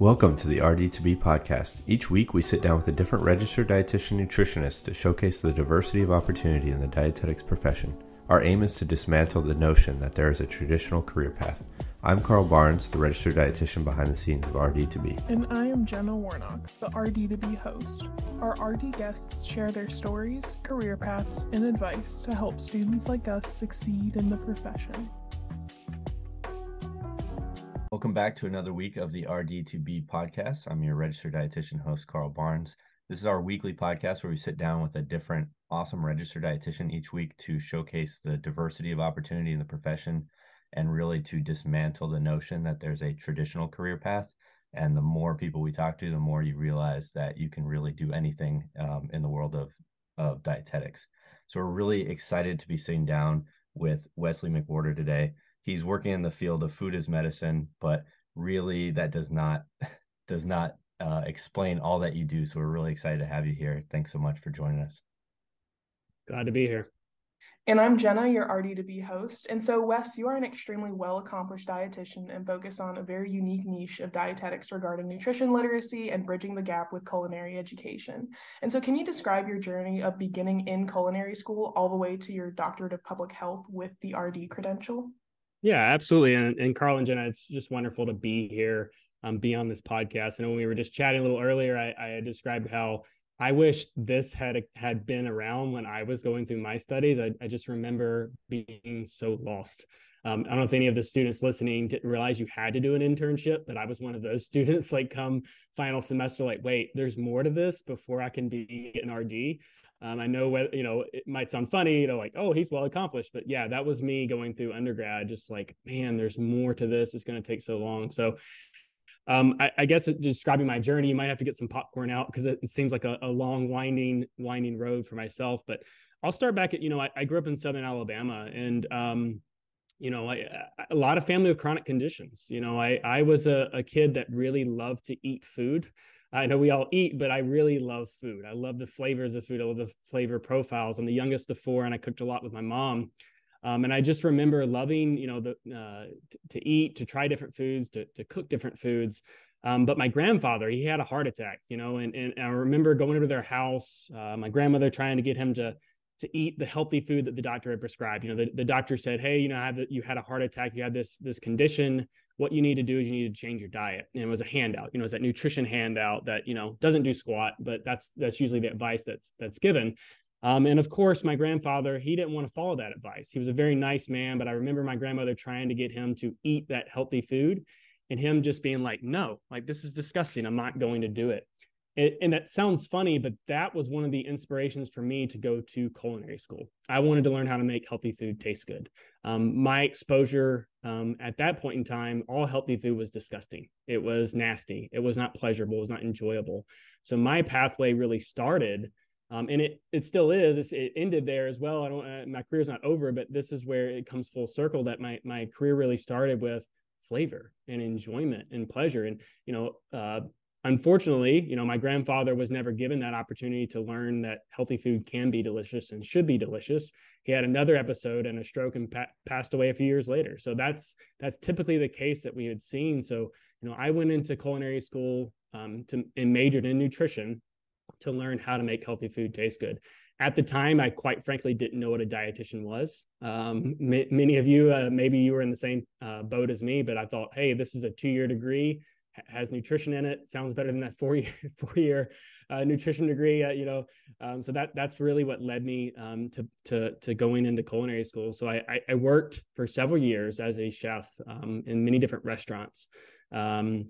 Welcome to the RD2BE podcast. Each week we sit down with a different registered dietitian nutritionist to showcase the diversity of opportunity in the dietetics profession. Our aim is to dismantle the notion that there is a traditional career path. I'm Carl Barnes, the registered dietitian behind the scenes of RD2BE. And I am Jenna Warnock, the RD2BE host. Our RD guests share their stories, career paths, and advice to help students like us succeed in the profession. Welcome back to another week of the RD2BE podcast. I'm your registered dietitian host, Carl Barnes. This is our weekly podcast where we sit down with a different awesome registered dietitian each week to showcase the diversity of opportunity in the profession and really to dismantle the notion that there's a traditional career path. And the more people we talk to, the more you realize that you can really do anything um, in the world of, of dietetics. So we're really excited to be sitting down with Wesley McWhorter today he's working in the field of food as medicine, but really that does not does not uh, explain all that you do. So we're really excited to have you here. Thanks so much for joining us. Glad to be here. And I'm Jenna, your RD2BE host. And so, Wes, you are an extremely well accomplished dietitian and focus on a very unique niche of dietetics regarding nutrition literacy and bridging the gap with culinary education. And so, can you describe your journey of beginning in culinary school all the way to your doctorate of public health with the RD credential? Yeah, absolutely. And, and Carl and Jenna, it's just wonderful to be here, um, be on this podcast. And when we were just chatting a little earlier, I, I described how I wish this had had been around when I was going through my studies. I, I just remember being so lost. Um, I don't know if any of the students listening didn't realize you had to do an internship, but I was one of those students. Like, come final semester, like, wait, there's more to this before I can be an RD. Um, I know what you know. It might sound funny, you know, like oh, he's well accomplished, but yeah, that was me going through undergrad. Just like, man, there's more to this. It's going to take so long. So, um, I, I, guess describing my journey, you might have to get some popcorn out because it, it, seems like a, a, long, winding, winding road for myself. But I'll start back at you know, I, I grew up in Southern Alabama, and um, you know, I, a lot of family with chronic conditions. You know, I I was a, a kid that really loved to eat food. I know we all eat, but I really love food. I love the flavors of food. I love the flavor profiles. I'm the youngest of four, and I cooked a lot with my mom. Um, and I just remember loving, you know, the uh, t- to eat, to try different foods, to to cook different foods. Um, but my grandfather, he had a heart attack, you know, and and I remember going over their house, uh, my grandmother trying to get him to to eat the healthy food that the doctor had prescribed. You know, the, the doctor said, "Hey, you know, I have the, you had a heart attack, you had this this condition what you need to do is you need to change your diet. And it was a handout, you know, it's that nutrition handout that, you know, doesn't do squat, but that's that's usually the advice that's that's given. Um, and of course, my grandfather, he didn't want to follow that advice. He was a very nice man, but I remember my grandmother trying to get him to eat that healthy food and him just being like, no, like this is disgusting. I'm not going to do it. It, and that sounds funny, but that was one of the inspirations for me to go to culinary school. I wanted to learn how to make healthy food taste good. Um, my exposure um, at that point in time, all healthy food was disgusting. It was nasty. It was not pleasurable. It was not enjoyable. So my pathway really started, um, and it it still is. It's, it ended there as well. I don't. Uh, my career's not over, but this is where it comes full circle. That my my career really started with flavor and enjoyment and pleasure. And you know, uh, unfortunately, you know, my grandfather was never given that opportunity to learn that healthy food can be delicious and should be delicious. He had another episode and a stroke and pa- passed away a few years later. So that's that's typically the case that we had seen. So you know, I went into culinary school um, to and majored in nutrition to learn how to make healthy food taste good. At the time, I quite frankly didn't know what a dietitian was. Um, m- many of you, uh, maybe you were in the same uh, boat as me, but I thought, hey, this is a two-year degree has nutrition in it. Sounds better than that four year four year uh, nutrition degree. Uh, you know, um, so that that's really what led me um, to to to going into culinary school. So I, I, I worked for several years as a chef um, in many different restaurants. Um,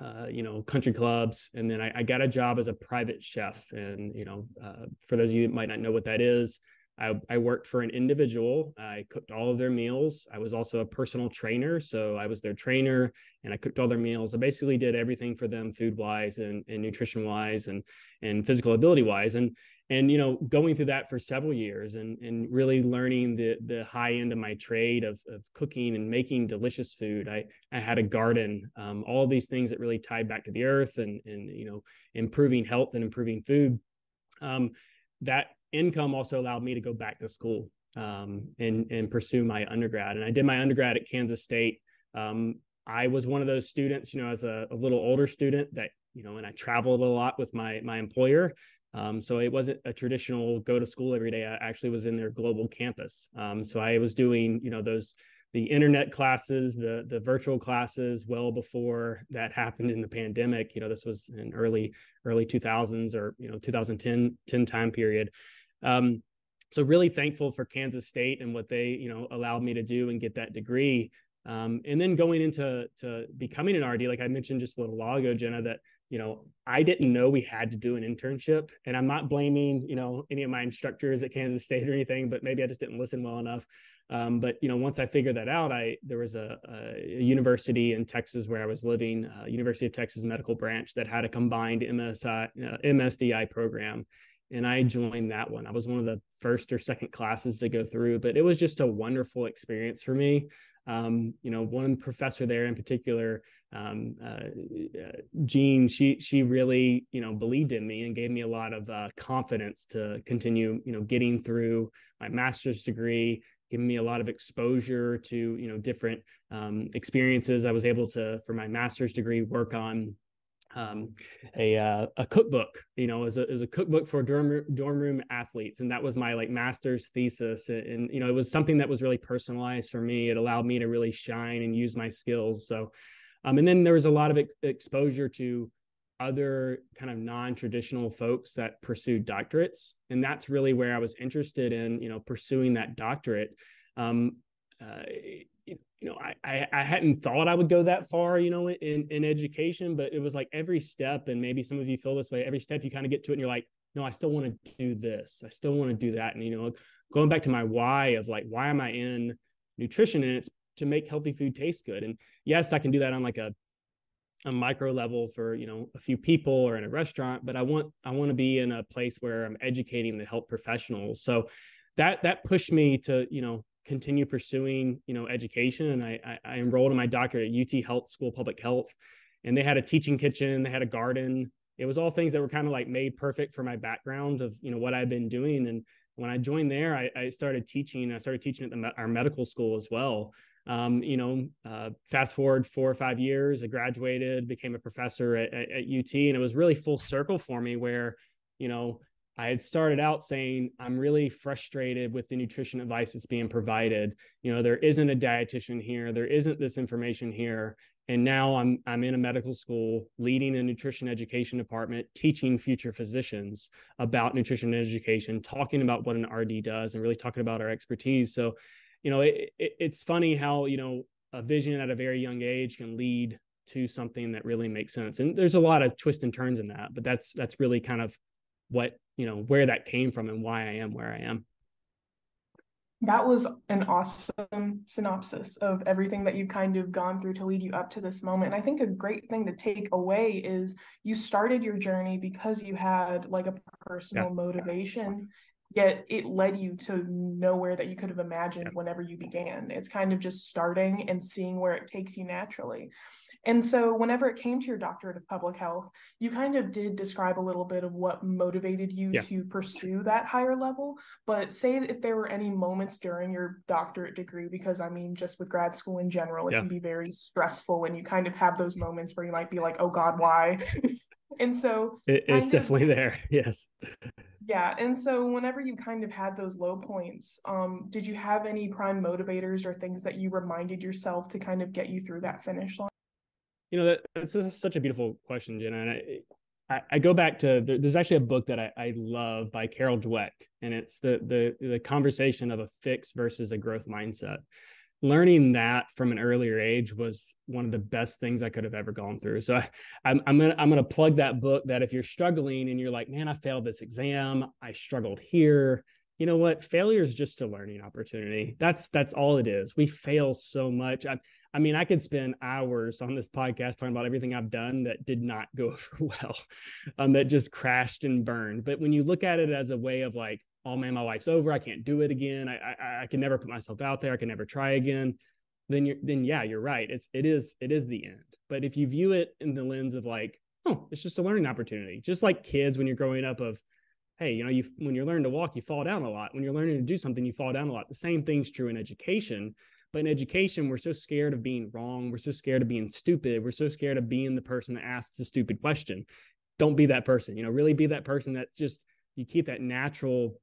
uh, you know, country clubs, and then I, I, got a job as a private chef. And you know, uh, for those of you that might not know what that is, I, I, worked for an individual. I cooked all of their meals. I was also a personal trainer. So I was their trainer and I cooked all their meals. I basically did everything for them food wise and, and nutrition wise and, and physical ability wise. And, and, you know, going through that for several years and, and really learning the, the high end of my trade of, of cooking and making delicious food. I, I had a garden, um, all these things that really tied back to the earth and, and, you know, improving health and improving food. Um, that income also allowed me to go back to school um, and and pursue my undergrad. And I did my undergrad at Kansas State. Um, I was one of those students, you know, as a, a little older student that, you know, and I traveled a lot with my my employer. Um, so it wasn't a traditional go to school every day. I actually was in their global campus. Um, so I was doing, you know, those the internet classes, the the virtual classes, well before that happened in the pandemic. You know, this was in early early 2000s or you know 2010 10 time period. Um, so really thankful for Kansas State and what they you know allowed me to do and get that degree. Um, and then going into to becoming an RD, like I mentioned just a little while ago, Jenna, that you know I didn't know we had to do an internship, and I'm not blaming you know any of my instructors at Kansas State or anything, but maybe I just didn't listen well enough. Um, but you know, once I figured that out, I there was a, a university in Texas where I was living, uh, University of Texas Medical Branch, that had a combined MSI uh, MSDI program, and I joined that one. I was one of the first or second classes to go through, but it was just a wonderful experience for me. Um, you know, one professor there in particular, um, uh, Jean, she she really you know believed in me and gave me a lot of uh, confidence to continue you know getting through my master's degree giving me a lot of exposure to you know different um, experiences. I was able to, for my master's degree, work on um, a uh, a cookbook. You know, as a as a cookbook for dorm dorm room athletes, and that was my like master's thesis. And, and you know, it was something that was really personalized for me. It allowed me to really shine and use my skills. So, um, and then there was a lot of exposure to other kind of non-traditional folks that pursued doctorates and that's really where i was interested in you know pursuing that doctorate um, uh, you know I, I hadn't thought i would go that far you know in in education but it was like every step and maybe some of you feel this way every step you kind of get to it and you're like no i still want to do this. I still want to do that. And you know going back to my why of like why am i in nutrition and it's to make healthy food taste good. And yes i can do that on like a a micro level for you know a few people or in a restaurant but i want i want to be in a place where i'm educating the health professionals. So that that pushed me to you know continue pursuing you know education. And i i, I enrolled in my doctorate at ut health school public health and they had a teaching kitchen they had a garden. It was all things that were kind of like made perfect for my background of you know what i've been doing. And when i joined there i, I started teaching i started teaching at the, our medical school as well. Um, you know, uh, fast forward four or five years, I graduated, became a professor at, at, at UT, and it was really full circle for me where, you know, I had started out saying I'm really frustrated with the nutrition advice that's being provided. You know, there isn't a dietitian here, there isn't this information here, and now I'm I'm in a medical school leading a nutrition education department, teaching future physicians about nutrition education, talking about what an RD does, and really talking about our expertise. So you know, it, it, it's funny how, you know, a vision at a very young age can lead to something that really makes sense. And there's a lot of twists and turns in that, but that's, that's really kind of what, you know, where that came from and why I am where I am. That was an awesome synopsis of everything that you've kind of gone through to lead you up to this moment. And I think a great thing to take away is you started your journey because you had like a personal yeah. motivation yet it led you to nowhere that you could have imagined whenever you began. It's kind of just starting and seeing where it takes you naturally. And so, whenever it came to your doctorate of public health, you kind of did describe a little bit of what motivated you yeah. to pursue that higher level. But say if there were any moments during your doctorate degree, because I mean, just with grad school in general, it yeah. can be very stressful and you kind of have those moments where you might be like, oh God, why? and so, it, it's of, definitely there. Yes. Yeah. And so whenever you kind of had those low points, um, did you have any prime motivators or things that you reminded yourself to kind of get you through that finish line? You know, that, that's such a beautiful question, Jenna. And I, I, go back to there's actually a book that I, I love by Carol Dweck, and it's the the the conversation of a fix versus a growth mindset learning that from an earlier age was one of the best things I could have ever gone through. So I, am I'm gonna I'm gonna plug that book. That if you're struggling and you're like, man, I failed this exam, I struggled here. You know what? Failure is just a learning opportunity. That's that's all it is. We fail so much. I, I mean, I could spend hours on this podcast talking about everything I've done that did not go over well, um, that just crashed and burned. But when you look at it as a way of like, oh man, my life's over. I can't do it again. I, I, I can never put myself out there. I can never try again. Then you're, then yeah, you're right. It's, it is, it is the end. But if you view it in the lens of like, oh, it's just a learning opportunity, just like kids when you're growing up of, hey, you know, you when you're learning to walk, you fall down a lot. When you're learning to do something, you fall down a lot. The same thing's true in education. But in education, we're so scared of being wrong. We're so scared of being stupid. We're so scared of being the person that asks a stupid question. Don't be that person. You know, really be that person that just you keep that natural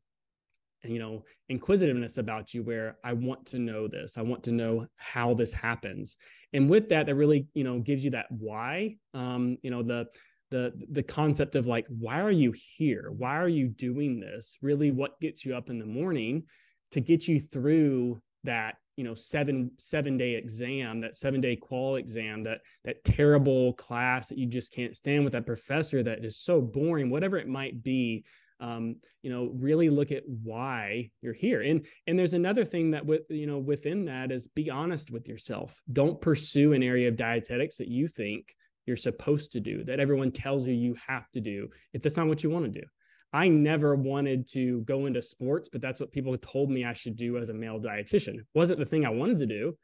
you know inquisitiveness about you where i want to know this i want to know how this happens and with that that really you know gives you that why um you know the the the concept of like why are you here why are you doing this really what gets you up in the morning to get you through that you know seven seven day exam that seven day qual exam that that terrible class that you just can't stand with that professor that is so boring whatever it might be um, you know really look at why you're here. And and there's another thing that with you know within that is be honest with yourself. Don't pursue an area of dietetics that you think you're supposed to do that everyone tells you you have to do if that's not what you want to do i never wanted to go into sports but that's what people told me i should do as a male dietitian it wasn't the thing i wanted to do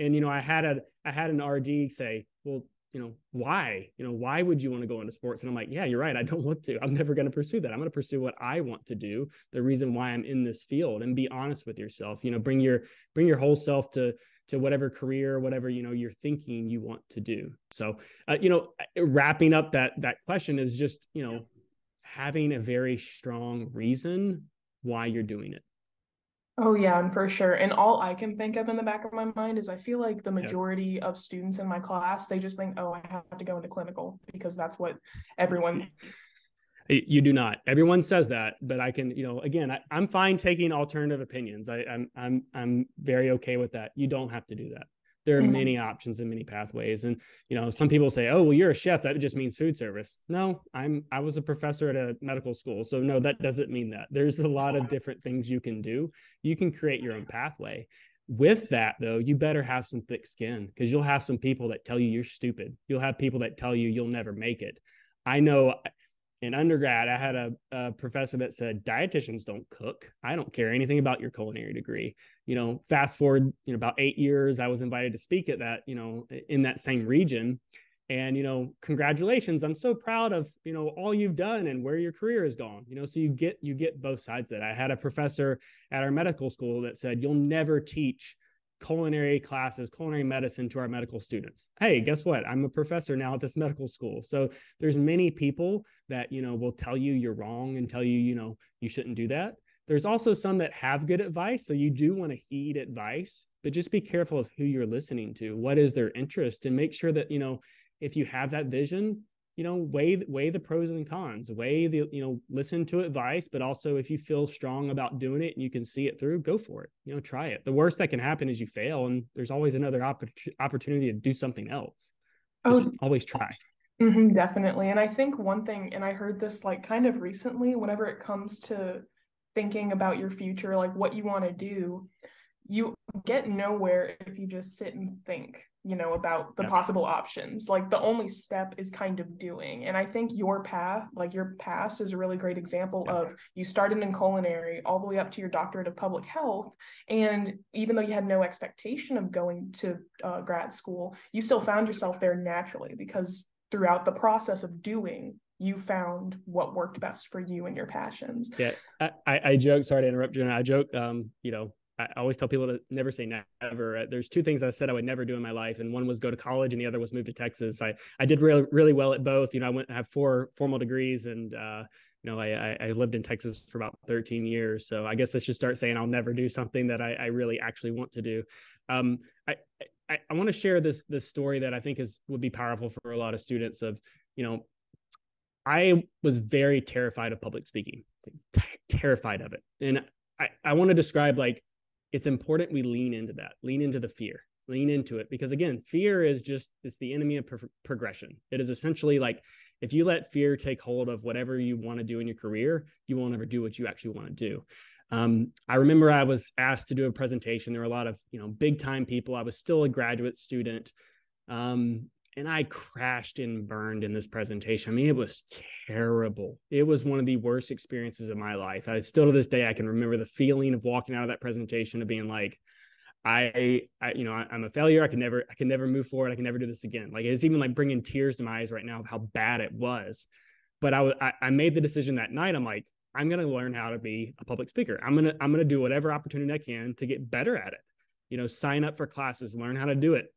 and you know i had a i had an rd say well you know, why? You know, why would you want to go into sports? And I'm like, yeah, you're right. I don't want to. I'm never going to pursue that. I'm going to pursue what I want to do. The reason why I'm in this field, and be honest with yourself. You know, bring your bring your whole self to to whatever career, whatever you know you're thinking you want to do. So, uh, you know, wrapping up that that question is just you know having a very strong reason why you're doing it. Oh yeah, and for sure. And all I can think of in the back of my mind is I feel like the majority yeah. of students in my class, they just think, "Oh, I have to go into clinical because that's what everyone you do not. Everyone says that, but I can, you know, again, I, am fine taking alternative opinions. I, I'm I'm I'm very okay with that. You don't have to do that there are mm-hmm. many options and many pathways. And you know some people say oh well you're a chef that just means food service. No i'm i was a professor at a medical school so no that doesn't mean that. There's a lot of different things you can do. You can create your own pathway. With that though you better have some thick skin because you'll have some people that tell you you're stupid. You'll have people that tell you you'll never make it. I know in undergrad, I had a, a, professor that said dietitians don't cook. I don't care anything about your culinary degree. You know, fast forward, you know, about eight years, I was invited to speak at that, you know, in that same region. And, you know, congratulations. I'm so proud of, you know, all you've done and where your career has gone. You know, so you get you get both sides that. I had a professor at our medical school that said, you'll never teach culinary classes, culinary medicine to our medical students. Hey, guess what? I'm a professor now at this medical school. So there's many people that, you know, will tell you you're wrong and tell you, you know, you shouldn't do that. There's also some that have good advice. So you do want to heed advice, but just be careful of who you're listening to. What is their interest? And make sure that, you know, if you have that vision, you know weigh weigh the pros and cons weigh the you know listen to advice but also if you feel strong about doing it and you can see it through go for it you know try it. The worst that can happen is you fail and there's always another opp- opportunity to do something else. Just oh. always try. Mm-hmm, definitely and i think one thing and i heard this like kind of recently whenever it comes to thinking about your future like what you want to do you get nowhere if you just sit and think you know about the yeah. possible options. Like the only step is kind of doing. And i think your path like your past is a really great example yeah. of you started in culinary all the way up to your doctorate of public health and even though you had no expectation of going to uh, grad school you still found yourself there naturally because throughout the process of doing you found what worked best for you and your passions. Yeah. I i joke sorry to interrupt you i joke um you know I always tell people to never say never. Uh, there's two things I said I would never do in my life, and one was go to college, and the other was move to Texas. I I did really really well at both. You know, I went I have four formal degrees, and uh, you know, I, I lived in Texas for about 13 years. So I guess I should start saying I'll never do something that I, I really actually want to do. Um, I I, I want to share this this story that I think is would be powerful for a lot of students. Of you know, I was very terrified of public speaking, terrified of it, and I I want to describe like it's important we lean into that, lean into the fear, lean into it. Because again, fear is just, it's the enemy of pro- progression. It is essentially like if you let fear take hold of whatever you want to do in your career, you won't ever do what you actually want to do. Um, I remember I was asked to do a presentation. There were a lot of, you know, big time people. I was still a graduate student. Um, and I crashed and burned in this presentation. I mean, it was terrible. It was one of the worst experiences of my life. I still to this day I can remember the feeling of walking out of that presentation of being like, I, I you know, I, am a failure. I can never, I can never move forward. I can never do this again. Like it's even like bringing tears to my eyes right now of how bad it was. But I, I, I made the decision that night. I'm like, I'm to learn how to be a public speaker. I'm to, I'm to do whatever opportunity I can to get better at it you know, sign up for classes, learn how to do it,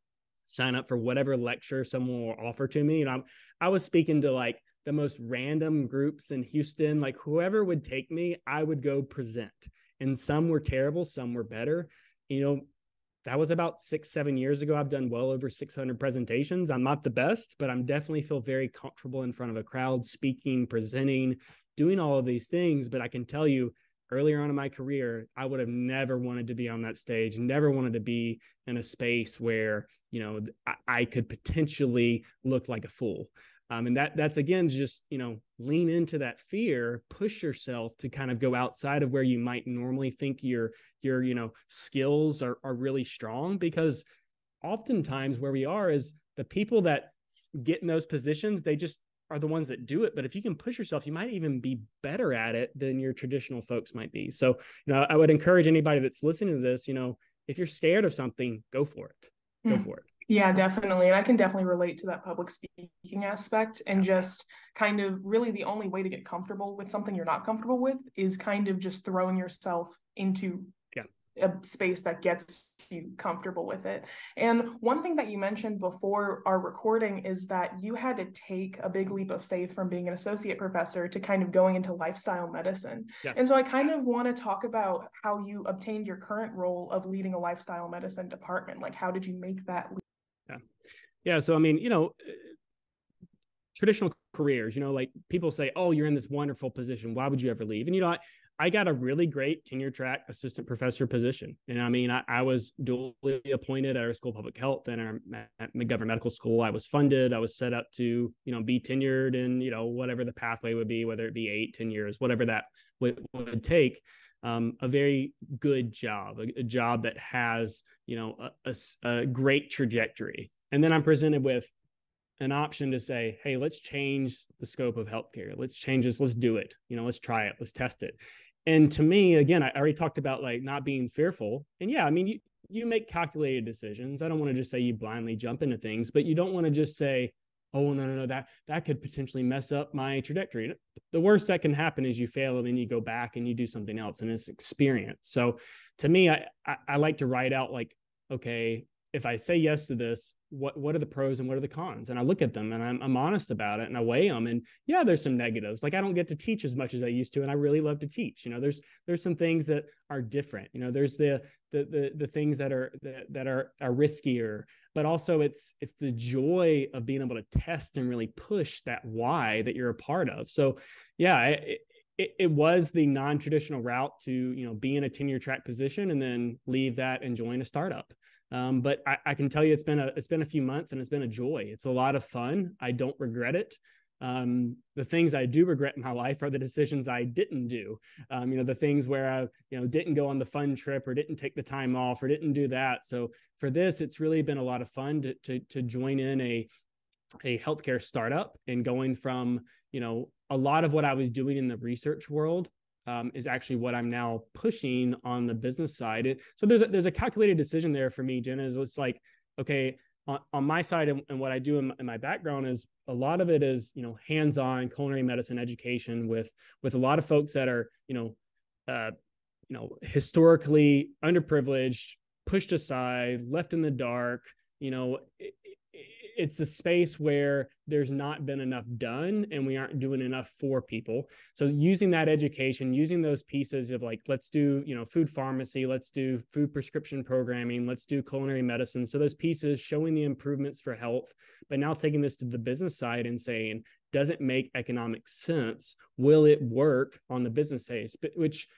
sign up for whatever lecture someone will offer to me. You know, I was speaking to like the most random groups in Houston, like whoever would take me, I would go present. And some were terrible, some were better. You know, that was about six, seven years ago. I've done well over 600 presentations. I'm not the best, but I'm definitely feel very comfortable in front of a crowd, speaking, presenting, doing all of these things. But I can tell you, earlier on in my career, I would have never wanted to be on that stage, never wanted to be in a space where, you know, I, could potentially look like a fool. Um, and that that's again just you know lean into that fear push yourself to kind of go outside of where you might normally think your your you know skills are, are really strong because oftentimes where we are is the people that get in those positions they just are the ones that do it. But if you can push yourself you might even be better at it than your traditional folks might be. So you know i would encourage anybody that's listening to this you know if you're scared of something go for it go mm. for it yeah, definitely. And I can definitely relate to that public speaking aspect and just kind of really the only way to get comfortable with something you're not comfortable with is kind of just throwing yourself into yeah. a space that gets you comfortable with it. And one thing that you mentioned before our recording is that you had to take a big leap of faith from being an associate professor to kind of going into lifestyle medicine. Yeah. And so I kind of want to talk about how you obtained your current role of leading a lifestyle medicine department. Like, how did you make that leap? Yeah. Yeah. So, I mean, you know, uh, traditional careers, you know, like people say, oh, you're in this wonderful position. Why would you ever leave? And, you know, I, I got a really great tenure track assistant professor position. And I mean, I, I was duly appointed at our school of public health and our at McGovern Medical School. I was funded. I was set up to, you know, be tenured and, you know, whatever the pathway would be, whether it be eight, ten years, whatever that would, would take um, a very good job, a, a, job that has, you know, a, a, a great trajectory. And then I'm presented with an option to say, hey, let's change the scope of healthcare. Let's change this. Let's do it. You know, let's try it. Let's test it. And to me, again, I already talked about like not being fearful. And yeah, I mean, you, you make calculated decisions. I don't want to just say you blindly jump into things, but you don't want to just say, oh no no no that that could potentially mess up my trajectory the worst that can happen is you fail and then you go back and you do something else and it's experience so to me I, I i, like to write out like okay if I say yes to this, what what are the pros and what are the cons? And I look at them and I'm, I'm honest about it and I weigh them. And yeah, there's some negatives. Like I don't get to teach as much as I used to, and I really love to teach. You know, there's there's some things that are different. You know, there's the the the, the things that are that, that are are riskier, but also it's it's the joy of being able to test and really push that why that you're a part of. So yeah, it, it, it, was the non-traditional route to you know be in a tenure track position and then leave that and join a startup um, but I, I, can tell you it's been a it's been a few months and it's been a joy. It's a lot of fun. I don't regret it. Um, the things I do regret in my life are the decisions I didn't do. Um, you know, the things where I you know didn't go on the fun trip or didn't take the time off or didn't do that. So for this, it's really been a lot of fun to to, to join in a a healthcare startup and going from you know a lot of what I was doing in the research world um, is actually what I'm now pushing on the business side. It, so there's a, there's a calculated decision there for me, Jenna. Is it's like, okay, on, on my side and, and, what I do in, in, my background is a lot of it is you know hands-on culinary medicine education with with a lot of folks that are you know uh, you know historically underprivileged, pushed aside, left in the dark. You know, it's a space where there's not been enough done and we aren't doing enough for people. So using that education using those pieces of like let's do you know food pharmacy let's do food prescription programming let's do culinary medicine. So those pieces showing the improvements for health but now taking this to the business side and saying does it make economic sense? Will it work on the business side? Which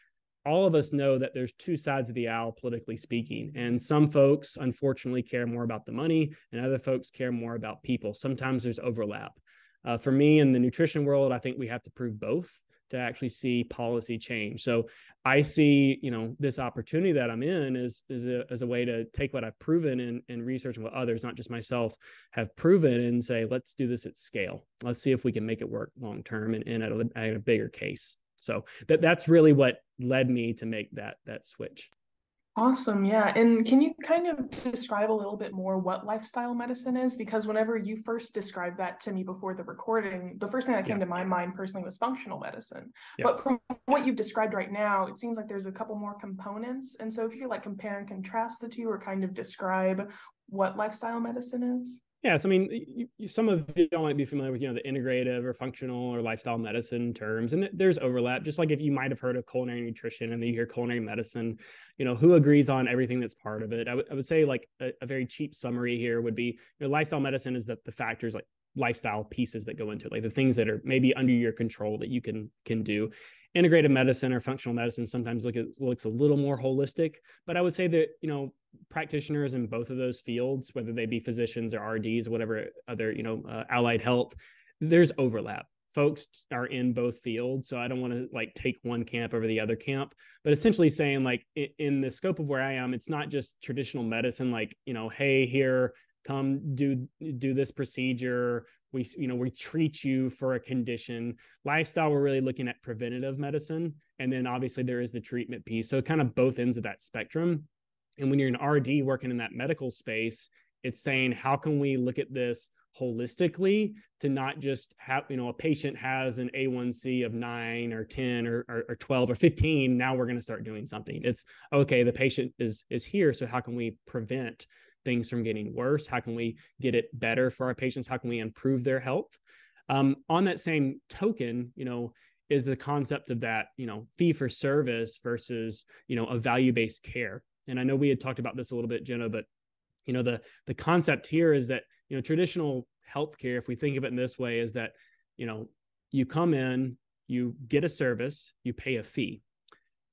all of us know that there's two sides of the aisle politically speaking and some folks unfortunately care more about the money and other folks care more about people. Sometimes there's overlap. Uh, for me in the nutrition world i think we have to prove both to actually see policy change. So i see you know this opportunity that i'm in is is a, as a way to take what i've proven and, in research and what others not just myself have proven and say let's do this at scale. Let's see if we can make it work long term and, and at, a, at a bigger case so that that's really what led me to make that that switch. Awesome. Yeah. And can you kind of describe a little bit more what lifestyle medicine is? Because whenever you first described that to me before the recording, the first thing that came yeah. to my mind personally was functional medicine. Yeah. But from what you've described right now, it seems like there's a couple more components. And so if you could like compare and contrast the two or kind of describe what lifestyle medicine is. Yes, I mean, you, some of you all might be familiar with, you know, the integrative or functional or lifestyle medicine terms, and there's overlap. Just like if you might have heard of culinary nutrition and then you hear culinary medicine, you know, who agrees on everything that's part of it? I would say like a, a, very cheap summary here would be, you know, lifestyle medicine is that the factors like lifestyle pieces that go into it, like the things that are maybe under your control that you can can do integrative medicine or functional medicine sometimes look at, looks a little more holistic but i would say that you know practitioners in both of those fields whether they be physicians or rds whatever other you know uh, allied health there's overlap. Folks are in both fields so i don't want to like take one camp over the other camp. But essentially saying like in, in the scope of where i am it's not just traditional medicine like you know hey here come do do this procedure. We you know we treat you for a condition. Lifestyle we're really looking at preventative medicine and then obviously there is the treatment piece. So kind of both ends of that spectrum and when you're an rd working in that medical space it's saying how can we look at this holistically to not just have you know a patient has an a1c of 9 or 10 or, or, or 12 or 15 now we're going to start doing something it's okay the patient is is here so how can we prevent things from getting worse? How can we get it better for our patients? How can we improve their health? Um, on that same token, you know, is the concept of that, you know, fee for service versus, you know, a value based care. And I know we had talked about this a little bit, Jenna, but you know, the the concept here is that, you know, traditional healthcare, if we think of it in this way, is that, you know, you come in, you get a service, you pay a fee.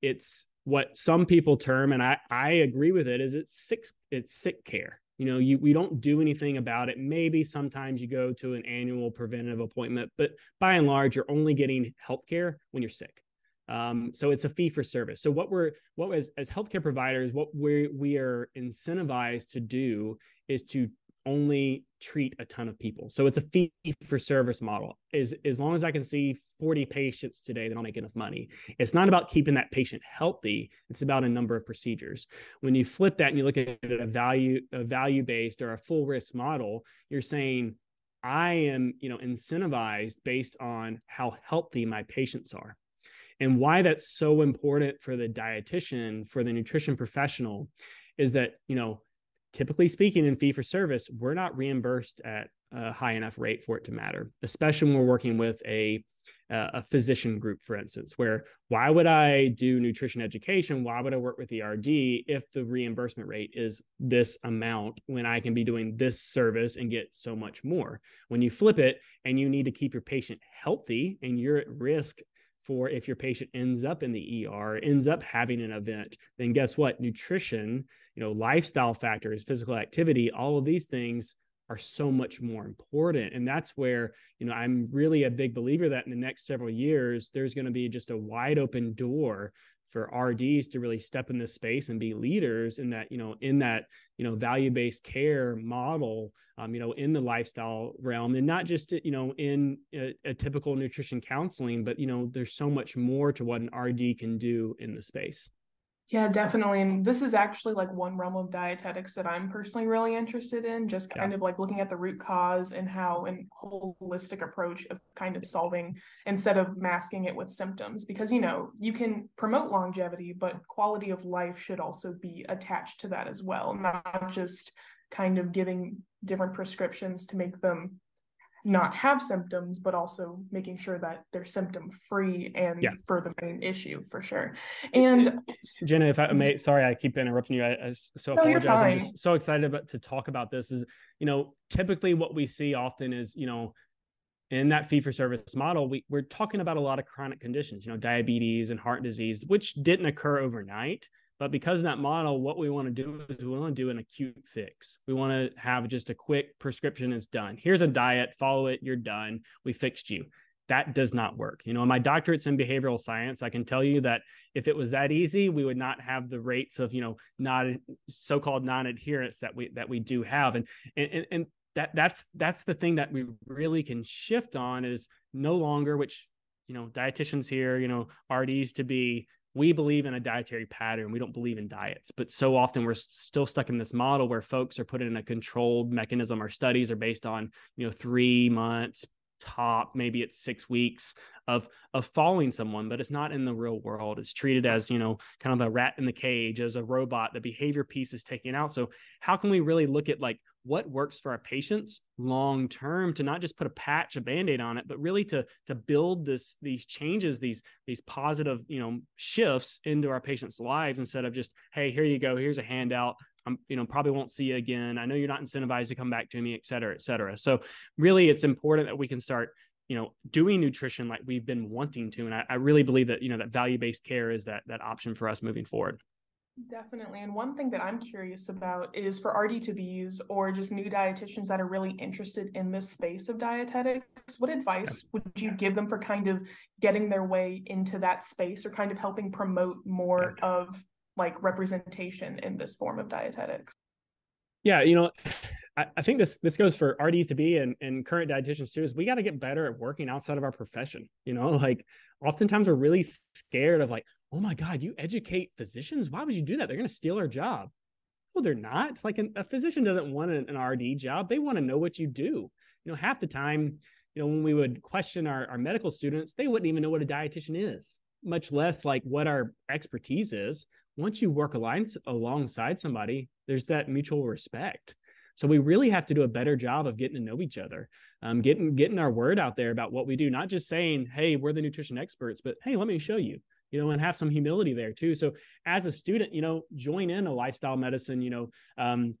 It's what some people term, and I, I agree with it, is it's sick, it's sick care. You know, you we don't do anything about it. Maybe sometimes you go to an annual preventative appointment, but by and large, you're only getting health care when you're sick. Um, so it's a fee for service. So what we're what as as healthcare providers, what we we are incentivized to do is to only treat a ton of people. So it's a fee for service model. Is as long as I can see 40 patients today, then I'll make enough money. It's not about keeping that patient healthy. It's about a number of procedures. When you flip that and you look at a value, a value based or a full risk model, you're saying, I am, you know, incentivized based on how healthy my patients are. And why that's so important for the dietitian, for the nutrition professional, is that, you know, typically speaking in fee for service we're not reimbursed at a high enough rate for it to matter especially when we're working with a a physician group for instance where why would i do nutrition education? Why would i work with the rd if the reimbursement rate is this amount when i can be doing this service and get so much more? When you flip it and you need to keep your patient healthy and you're at risk for if your patient ends up in the ER, ends up having an event, then guess what? Nutrition, you know, lifestyle factors, physical activity, all of these things are so much more important. And that's where, you know, I'm really a big believer that in the next several years, there's going to be just a wide open door for RDs to really step in this space and be leaders in that, you know, in that, you know, value-based care model, um, you know, in the lifestyle realm and not just, you know, in a, a typical nutrition counseling, but, you know, there's so much more to what an RD can do in the space. Yeah, definitely. And this is actually like one realm of dietetics that I'm personally really interested in, just kind yeah. of like looking at the root cause and how an holistic approach of kind of solving instead of masking it with symptoms. Because, you know, you can promote longevity, but quality of life should also be attached to that as well, not just kind of giving different prescriptions to make them not have symptoms, but also making sure that they're symptom free and yeah. for the main issue for sure. And Jenna, if I may, mm-hmm. sorry, I keep interrupting you. I, I so no, apologize. I'm just so excited about, to talk about this. Is you know, typically what we see often is you know, in that fee for service model, we, we're talking about a lot of chronic conditions, you know, diabetes and heart disease, which didn't occur overnight. But because of that model, what we want to do is we want to do an acute fix. We want to have just a quick prescription. It's done. Here's a diet. Follow it. You're done. We fixed you. That does not work. You know, my doctorate's in behavioral science. I can tell you that if it was that easy, we would not have the rates of you know not so-called non-adherence that we that we do have. And and and that that's that's the thing that we really can shift on is no longer which you know dietitians here you know RDs to be we believe in a dietary pattern. We don't believe in diets, but so often we're still stuck in this model where folks are put in a controlled mechanism. Our studies are based on, you know, three months, top maybe it's six weeks of of following someone but it's not in the real world it's treated as you know kind of a rat in the cage as a robot the behavior piece is taken out so how can we really look at like what works for our patients long term to not just put a patch a band-aid on it but really to to build this these changes these these positive you know shifts into our patients lives instead of just hey here you go here's a handout I'm, you know, probably won't see you again. I know you're not incentivized to come back to me, et cetera, et cetera. So really it's important that we can start, you know, doing nutrition like we've been wanting to. And I, I really believe that, you know, that value-based care is that, that option for us moving forward. Definitely. And one thing that I'm curious about is for RD2BEs or just new dietitians that are really interested in this space of dietetics, what advice would you give them for kind of getting their way into that space or kind of helping promote more of like representation in this form of dietetics? Yeah you know I, I think this this goes for RDs to be and, and current dietitians too is we got to get better at working outside of our profession you know? Like oftentimes we're really scared of like oh my god you educate physicians why would you do that they're going to steal our job well they're not like an, a physician doesn't want an, an rd job they want to know what you do you know half the time you know when we would question our, our medical students they wouldn't even know what a dietitian is much less like what our expertise is once you work alliance, alongside somebody, there's that mutual respect. So we really have to do a better job of getting to know each other, um, getting getting our word out there about what we do. Not just saying, "Hey, we're the nutrition experts," but "Hey, let me show you." You know, and have some humility there too. So as a student, you know, join in a lifestyle medicine, you know, um,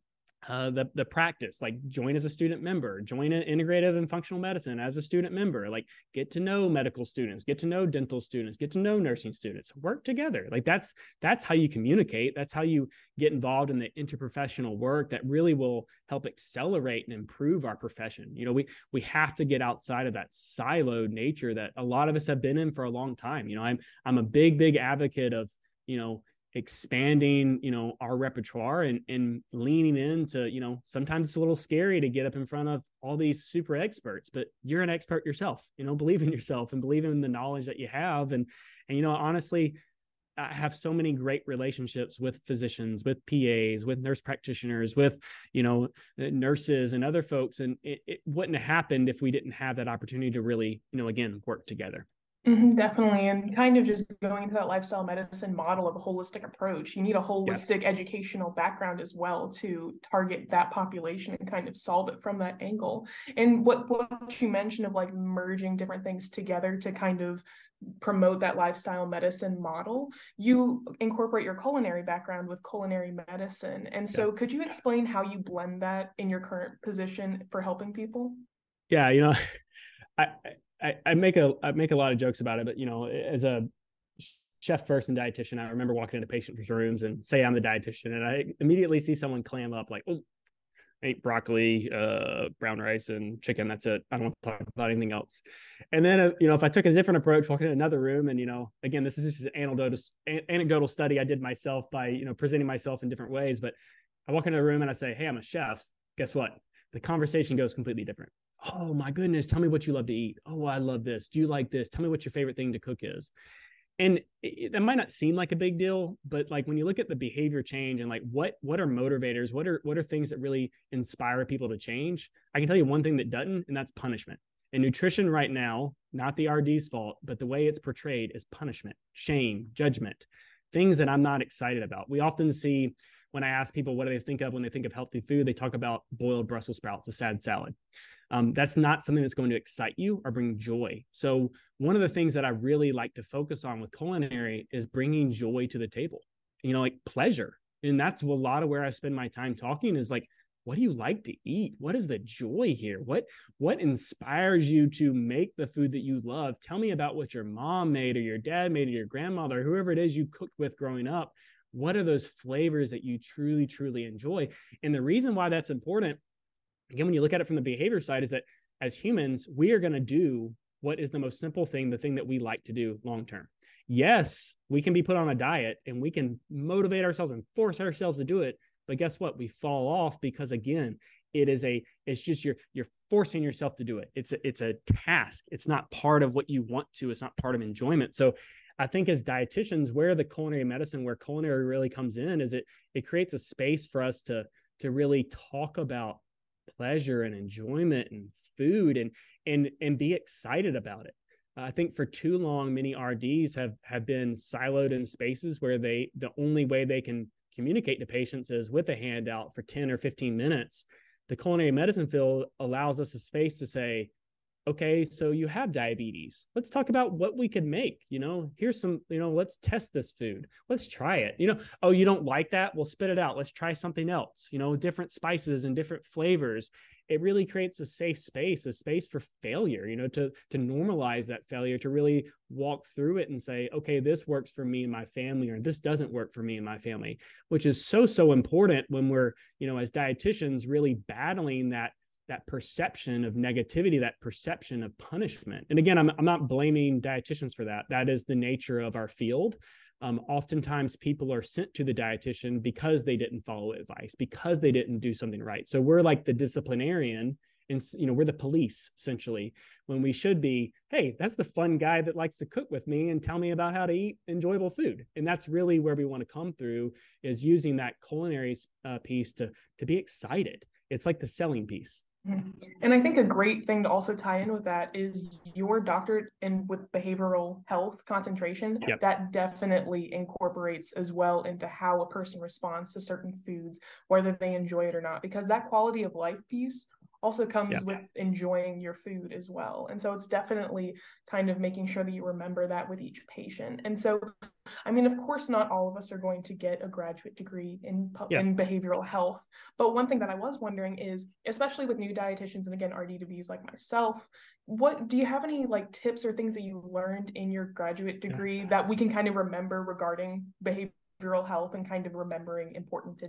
uh, the the practice like join as a student member join in integrative and functional medicine as a student member like get to know medical students get to know dental students get to know nursing students work together. Like that's that's how you communicate. That's how you get involved in the interprofessional work that really will help accelerate and improve our profession. You know we we have to get outside of that siloed nature that a lot of us have been in for a long time. You know i'm i'm a big big advocate of you know expanding you know our repertoire and and leaning into you know sometimes it's a little scary to get up in front of all these super experts but you're an expert yourself you know believe in yourself and believe in the knowledge that you have and and you know honestly I have so many great relationships with physicians, with PAs, with nurse practitioners, with you know nurses and other folks, and it, it wouldn't have happened if we didn't have that opportunity to really, you know, again work together. Mm-hmm, definitely. And kind of just going into that lifestyle medicine model of a holistic approach. You need a holistic yes. educational background as well to target that population and kind of solve it from that angle. And what, what you mentioned of like merging different things together to kind of promote that lifestyle medicine model, you incorporate your culinary background with culinary medicine. And so, yeah. could you explain how you blend that in your current position for helping people? Yeah, you know, I, I, I make a I make a lot of jokes about it, but you know, as a chef first and dietitian, I remember walking into patients' rooms and say I'm the dietitian, and I immediately see someone clam up like, "Oh, ate broccoli, uh, brown rice, and chicken. That's it. I don't want to talk about anything else." And then, uh, you know, if I took a different approach, walking in another room, and you know, again, this is just an anecdotal anecdotal study I did myself by you know presenting myself in different ways, but I walk into a room and I say, "Hey, I'm a chef." Guess what? The conversation goes completely different oh my goodness tell me what you love to eat. Oh i love this. Do you like this? Tell me what your favorite thing to cook is. And that might not seem like a big deal but like when you look at the behavior change and like what what are motivators what are what are things that really inspire people to change i can tell you one thing that doesn't and that's punishment. And nutrition right now not the rd's fault but the way it's portrayed is punishment shame judgment things that i'm not excited about. We often see when i ask people what do they think of when they think of healthy food they talk about boiled brussels sprouts a sad salad um, that's not something that's going to excite you or bring joy. So, one of the things that I really like to focus on with culinary is bringing joy to the table, you know, like pleasure. And that's a lot of where I spend my time talking is like, what do you like to eat? What is the joy here? What what inspires you to make the food that you love? Tell me about what your mom made or your dad made or your grandmother, whoever it is you cooked with growing up. What are those flavors that you truly, truly enjoy? And the reason why that's important again, when you look at it from the behavior side, is that as humans, we are going to do what is the most simple thing, the thing that we like to do long term. Yes, we can be put on a diet and we can motivate ourselves and force ourselves to do it. But guess what? We fall off because again, it is a it's just you're you're forcing yourself to do it. It's a, it's a task. It's not part of what you want to. It's not part of enjoyment. So I think as dietitians, where the culinary medicine, where culinary really comes in, is it it creates a space for us to to really talk about pleasure and enjoyment and food and and and be excited about it. I think for too long, many RDs have have been siloed in spaces where they the only way they can communicate to patients is with a handout for 10 or 15 minutes. The culinary medicine field allows us a space to say, okay, so you have diabetes. Let's talk about what we could make. You know, here's some, you know, let's test this food. Let's try it. You know, oh, you don't like that? Well, spit it out. Let's try something else, you know, different spices and different flavors. It really creates a safe space, a space for failure, you know, to to normalize that failure, to really walk through it and say, okay, this works for me and my family, or this doesn't work for me and my family, which is so, so important when we're, you know, as dietitians really battling that that perception of negativity, that perception of punishment. And again, I'm, I'm not blaming dietitians for that. That is the nature of our field. Um, oftentimes, people are sent to the dietitian because they didn't follow advice, because they didn't do something right. So we're like the disciplinarian, and you know we're the police essentially. When we should be, hey, that's the fun guy that likes to cook with me and tell me about how to eat enjoyable food. And that's really where we want to come through is using that culinary uh, piece to to be excited. It's like the selling piece. And I think a great thing to also tie in with that is your doctorate in with behavioral health concentration yep. that definitely incorporates as well into how a person responds to certain foods, whether they enjoy it or not, because that quality of life piece also comes yeah. with enjoying your food as well. And so it's definitely kind of making sure that you remember that with each patient. And so, I mean, of course, not all of us are going to get a graduate degree in, yeah. in behavioral health. But one thing that I was wondering is, especially with new dietitians and again, RD2BEs like myself, what do you have any like tips or things that you learned in your graduate degree yeah. that we can kind of remember regarding behavioral health and kind of remembering important to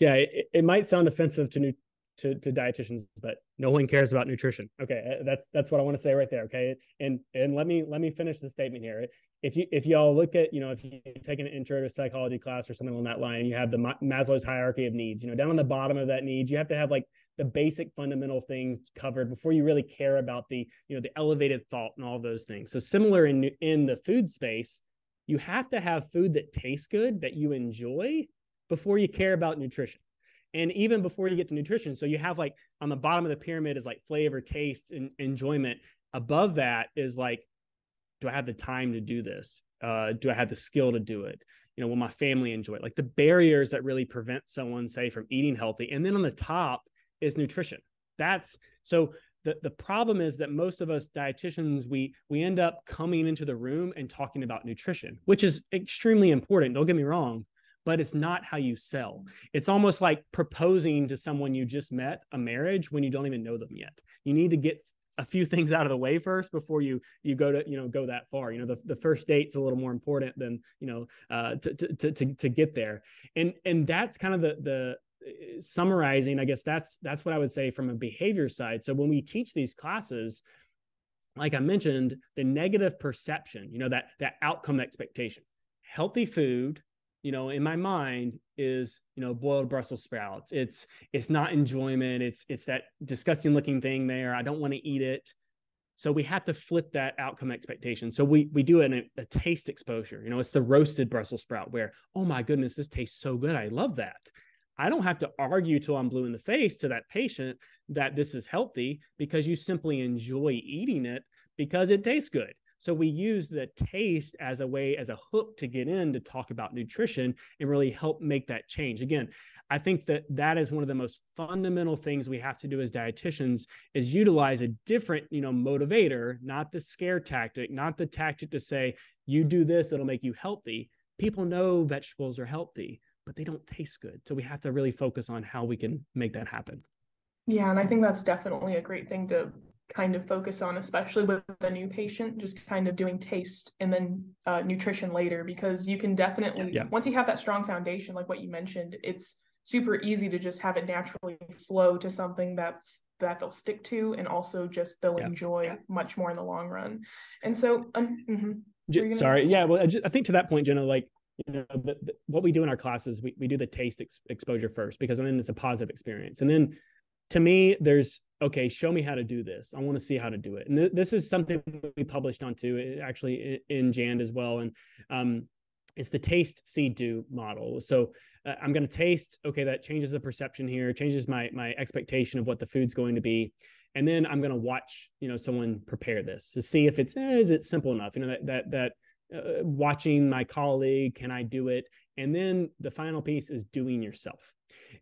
yeah it, it might sound offensive to new to, to dietitians, but no one cares about nutrition. Okay, uh, that's that's what I want to say right there. Okay, and and let me let me finish the statement here. If you if y'all look at you know if you take an intro to psychology class or something along that line, you have the Maslow's hierarchy of needs. You know, down on the bottom of that need, you have to have like the basic fundamental things covered before you really care about the you know the elevated thought and all those things. So similar in in the food space, you have to have food that tastes good that you enjoy before you care about nutrition and even before you get to nutrition so you have like on the bottom of the pyramid is like flavor taste and enjoyment. Above that is like do i have the time to do this? Uh, do i have the skill to do it? You know will my family enjoy it? Like the barriers that really prevent someone say from eating healthy. And then on the top is nutrition. That's so the, the problem is that most of us dietitians we we end up coming into the room and talking about nutrition which is extremely important. Don't get me wrong but it's not how you sell. It's almost like proposing to someone you just met a marriage when you don't even know them yet. You need to get a few things out of the way first before you you go to you know go that far you know the, the first date's a little more important than you know uh, to, to to to get there and and that's kind of the the uh, summarizing i guess that's that's what i would say from a behavior side so when we teach these classes like i mentioned the negative perception you know that that outcome expectation healthy food you know in my mind is you know boiled brussels sprouts. It's it's not enjoyment. It's it's that disgusting looking thing there. I don't want to eat it. So we have to flip that outcome expectation. So we we do a, a taste exposure. You know it's the roasted brussels sprout where oh my goodness this tastes so good. I love that. I don't have to argue till I'm blue in the face to that patient that this is healthy because you simply enjoy eating it because it tastes good. So we use the taste as a way, as a hook to get in to talk about nutrition and really help make that change. Again, I think that that is one of the most fundamental things we have to do as dietitians is utilize a different, you know, motivator, not the scare tactic, not the tactic to say, you do this, it'll make you healthy. People know vegetables are healthy, but they don't taste good. So we have to really focus on how we can make that happen. Yeah, and I think that's definitely a great thing to kind of focus on, especially with a new patient, just kind of doing taste and then uh, nutrition later, because you can definitely, yeah. once you have that strong foundation, like what you mentioned, it's super easy to just have it naturally flow to something that's that they'll stick to and also just they'll yeah. enjoy yeah. much more in the long run. And so, um, mm-hmm. sorry, yeah, well, I, just, I think to that point, Jenna, like you know the, the, what we do in our classes we, we do the taste ex- exposure first because then it's a positive experience and then to me, there's okay, show me how to do this. I want to see how to do it. And th- this is something we published onto eh, actually in, in JAND as well. And um, it's the taste, see, do model. So uh, I'm going to taste. Okay, that changes the perception here, changes my my expectation of what the food's going to be, and then I'm going to watch, you know, someone prepare this to see if it's eh, is it simple enough. You know that that that uh, watching my colleague, can I do it? And then the final piece is doing yourself.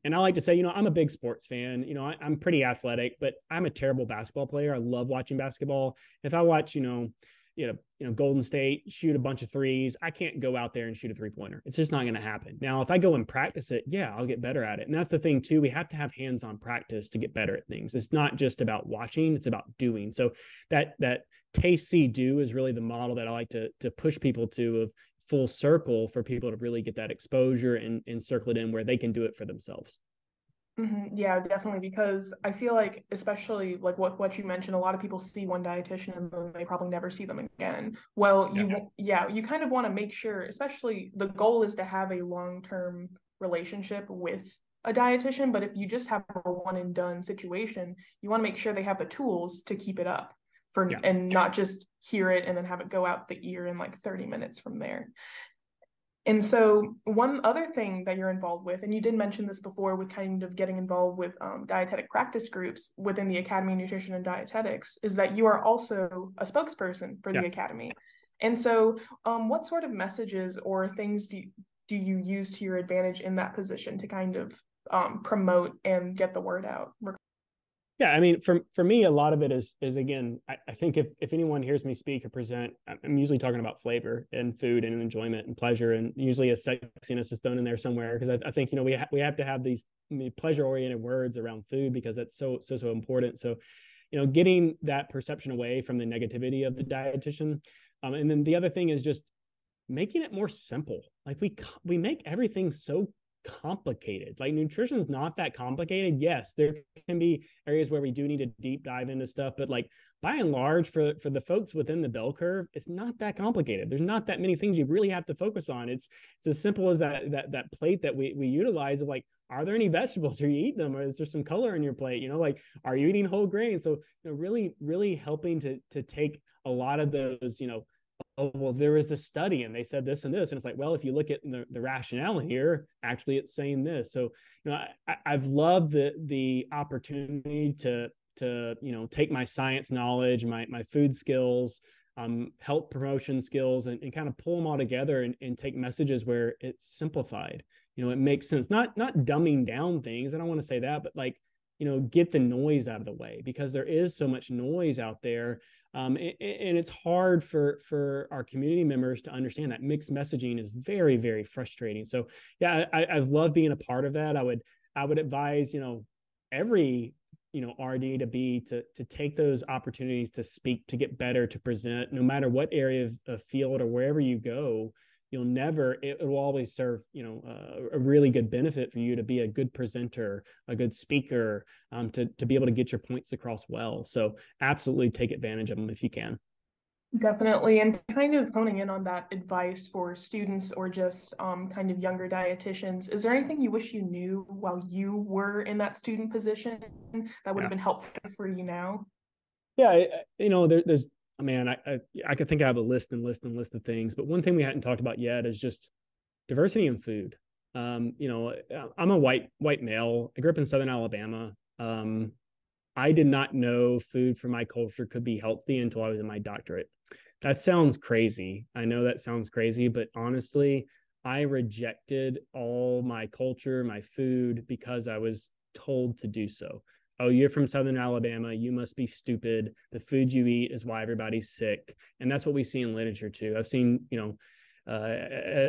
And I like to say, you know, I'm a big sports fan. You know, I, am pretty athletic, but I'm a terrible basketball player. I love watching basketball. If I watch, you know, you know, you know, Golden State shoot a bunch of threes, I can't go out there and shoot a three pointer. It's just not going to happen. Now, if I go and practice it, yeah, I'll get better at it. And that's the thing too. We have to have hands-on practice to get better at things. It's not just about watching; it's about doing. So that that see, do is really the model that I like to to push people to of full circle for people to really get that exposure and, and circle it in where they can do it for themselves. Mm-hmm. Yeah, definitely. Because I feel like, especially like what what you mentioned, a lot of people see one dietitian and then they probably never see them again. Well, you yeah, yeah you kind of want to make sure, especially the goal is to have a long term relationship with a dietitian. But if you just have a one and done situation, you want to make sure they have the tools to keep it up for yeah. and not just hear it and then have it go out the ear in like 30 minutes from there. And so, one other thing that you're involved with, and you did mention this before with kind of getting involved with um, dietetic practice groups within the Academy of Nutrition and Dietetics, is that you are also a spokesperson for yeah. the Academy. And so, um, what sort of messages or things do you, do you use to your advantage in that position to kind of um, promote and get the word out yeah, I mean, for for me, a lot of it is is again, I, I, think if if anyone hears me speak or present, I'm usually talking about flavor and food and enjoyment and pleasure, and usually a sexiness is thrown in there somewhere because I, I, think you know we ha- we have to have these I mean, pleasure oriented words around food because that's so so so important. So, you know, getting that perception away from the negativity of the dietitian, um, and then the other thing is just making it more simple. Like we we make everything so complicated. Like nutrition is not that complicated. Yes, there can be areas where we do need to deep dive into stuff, but like by and large, for for the folks within the bell curve, it's not that complicated. There's not that many things you really have to focus on. It's it's as simple as that that that plate that we we utilize of like, are there any vegetables? Are you eating them? Or is there some color in your plate? You know, like are you eating whole grains? So you know, really, really helping to to take a lot of those, you know, oh well there was a study and they said this and this. And it's like well if you look at the, the rationale here actually it's saying this. So you know I, i've loved the the opportunity to to you know take my science knowledge my my food skills um, health promotion skills and, and kind of pull them all together and, and take messages where it's simplified. You know it makes sense. Not not dumbing down things. I don't want to say that but like you know get the noise out of the way because there is so much noise out there um, and, and, it's hard for for our community members to understand that mixed messaging is very very frustrating. So yeah I, i've loved being a part of that. I would i would advise you know every you know RD2BE to to take those opportunities to speak to get better to present no matter what area of, of field or wherever you go you'll never it, will always serve you know uh, a really good benefit for you to be a good presenter a good speaker um, to, to be able to get your points across well. So absolutely take advantage of them if you can. Definitely. And kind of honing in on that advice for students or just um, kind of younger dietitians is there anything you wish you knew while you were in that student position that would yeah. have been helpful for you now? Yeah you know there, there's man, I, I, I could think I have a list and list and list of things, but one thing we hadn't talked about yet is just diversity in food. Um, you know, I'm a white white male. I grew up in Southern Alabama. Um, I did not know food from my culture could be healthy until I was in my doctorate. That sounds crazy. I know that sounds crazy, but honestly, I rejected all my culture, my food, because I was told to do so oh, you're from Southern Alabama, you must be stupid. The food you eat is why everybody's sick. And that's what we see in literature too. I've seen, you know, uh,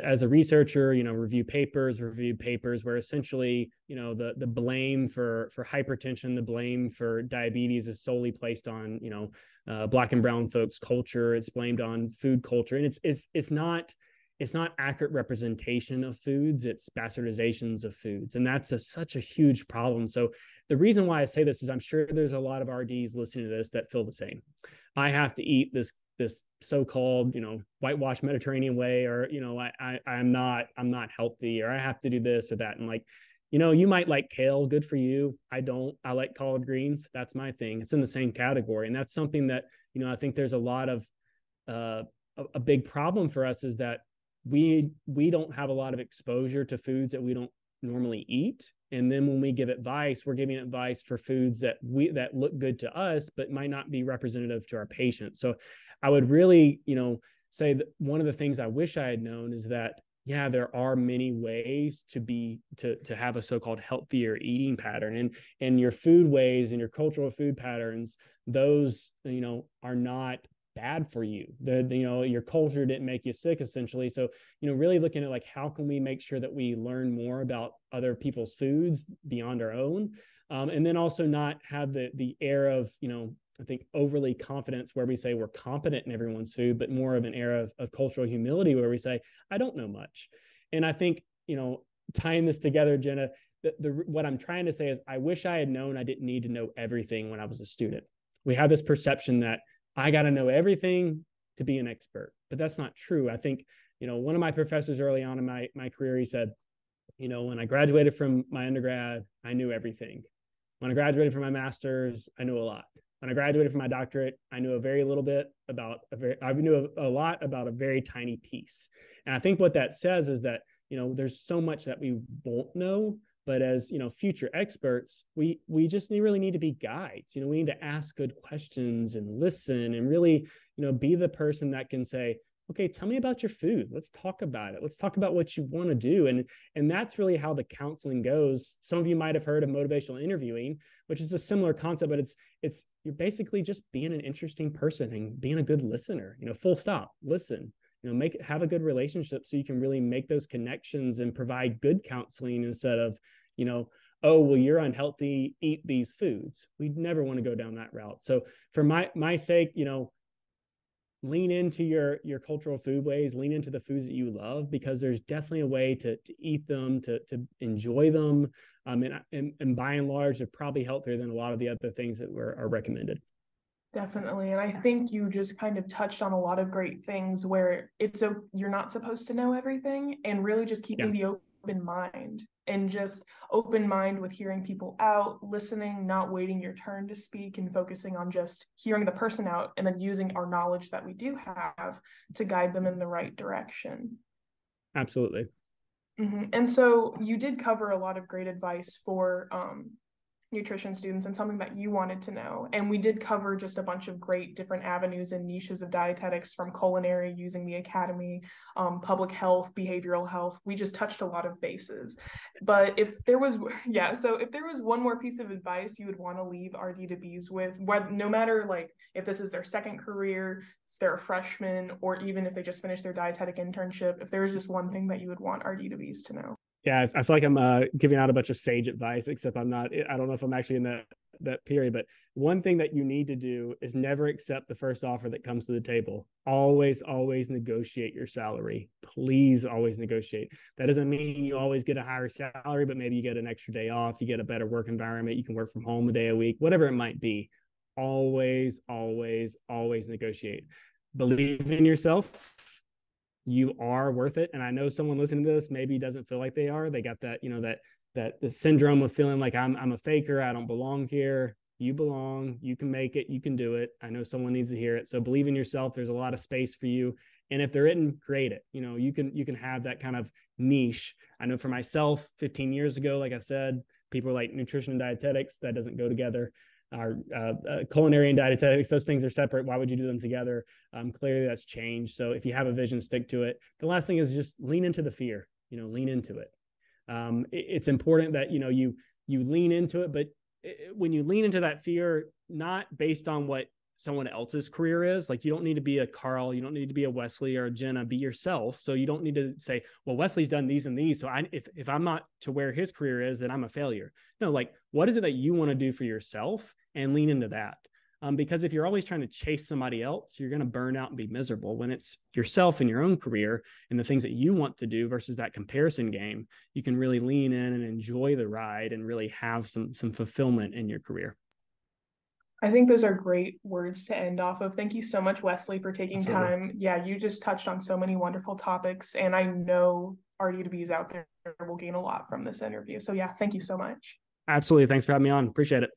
as a researcher, you know, review papers, review papers where essentially, you know, the the blame for for hypertension, the blame for diabetes is solely placed on, you know, uh, black and brown folks' culture. It's blamed on food culture, and it's it's it's not it's not accurate representation of foods it's bastardizations of foods and that's a, such a huge problem so the reason why i say this is i'm sure there's a lot of rds listening to this that feel the same i have to eat this this so-called you know whitewash mediterranean way or you know I, I i'm not i'm not healthy or i have to do this or that and like you know, you might like kale, good for you. I don't. I like collard greens. That's my thing. It's in the same category. And that's something that, you know, I think there's a lot of uh, a, a big problem for us is that we we don't have a lot of exposure to foods that we don't normally eat. And then when we give advice we're giving advice for foods that we that look good to us but might not be representative to our patients. So i would really you know say that one of the things i wish i had known is that yeah there are many ways to be to to have a so-called healthier eating pattern. And and your food ways and your cultural food patterns those you know are not bad for you. The, the, you know your culture didn't make you sick essentially. So you know really looking at like how can we make sure that we learn more about other people's foods beyond our own? Um, and then also not have the the air of you know i think overly confidence where we say we're competent in everyone's food but more of an air of, of cultural humility where we say i don't know much. And i think you know tying this together jenna the, the what i'm trying to say is i wish i had known i didn't need to know everything when i was a student. We have this perception that I got to know everything to be an expert. But that's not true. I think, you know, one of my professors early on in my, my career, he said, you know, when I graduated from my undergrad, I knew everything. When I graduated from my master's, I knew a lot. When I graduated from my doctorate, I knew a very little bit about a very, I knew a, a lot about a very tiny piece. And I think what that says is that, you know, there's so much that we won't know but as you know future experts we we just really need to be guides. You know we need to ask good questions and listen and really you know be the person that can say okay tell me about your food. Let's talk about it. Let's talk about what you want to do. And and that's really how the counseling goes. Some of you might have heard of motivational interviewing which is a similar concept but it's it's you're basically just being an interesting person and being a good listener. You know full stop listen you know make have a good relationship so you can really make those connections and provide good counseling instead of you know oh well you're unhealthy eat these foods. We never want to go down that route. So for my my sake you know lean into your your cultural food ways lean into the foods that you love because there's definitely a way to to eat them to to enjoy them um and and, and by and large they're probably healthier than a lot of the other things that were are recommended Definitely. And I think you just kind of touched on a lot of great things where it's a you're not supposed to know everything and really just keeping yeah. the open mind and just open mind with hearing people out, listening, not waiting your turn to speak and focusing on just hearing the person out and then using our knowledge that we do have to guide them in the right direction. Absolutely. Mm-hmm. And so you did cover a lot of great advice for um, nutrition students and something that you wanted to know. And we did cover just a bunch of great different avenues and niches of dietetics from culinary using the academy, um, public health, behavioral health. We just touched a lot of bases. But if there was, yeah, so if there was one more piece of advice you would want to leave RD2BEs with, no matter like if this is their second career, if they're a freshman, or even if they just finished their dietetic internship, if there was just one thing that you would want RD2BEs to know yeah, I, feel like I'm uh, giving out a bunch of sage advice, except I'm not. I don't know if I'm actually in that that period. But one thing that you need to do is never accept the first offer that comes to the table. Always, always negotiate your salary. Please, always negotiate. That doesn't mean you always get a higher salary, but maybe you get an extra day off. You get a better work environment. You can work from home a day a week, whatever it might be. Always, always, always negotiate. Believe in yourself you are worth it. And I know someone listening to this maybe doesn't feel like they are. They got that, you know, that that the syndrome of feeling like I'm I'm a faker, I don't belong here. You belong, you can make it, you can do it. I know someone needs to hear it. So believe in yourself. There's a lot of space for you. And if there isn't, create it. You know, you can you can have that kind of niche. I know for myself, 15 years ago, like I said, people were like nutrition and dietetics, that doesn't go together our uh, uh, culinary and dietetics those things are separate. Why would you do them together? Um, clearly that's changed. So if you have a vision stick to it. The last thing is just lean into the fear you know lean into it. Um, it, it's important that you know you you lean into it but it, when you lean into that fear not based on what someone else's career is. Like you don't need to be a Carl, you don't need to be a Wesley or a Jenna, be yourself. So you don't need to say, well, Wesley's done these and these. So I if if I'm not to where his career is, then I'm a failure. No, like what is it that you want to do for yourself and lean into that. Um, because if you're always trying to chase somebody else, you're going to burn out and be miserable. When it's yourself and your own career and the things that you want to do versus that comparison game, you can really lean in and enjoy the ride and really have some some fulfillment in your career. I think those are great words to end off of. Thank you so much, Wesley, for taking Absolutely. time. Yeah, you just touched on so many wonderful topics, and I know RD2BEs out there will gain a lot from this interview. So, yeah, thank you so much. Absolutely. Thanks for having me on. Appreciate it.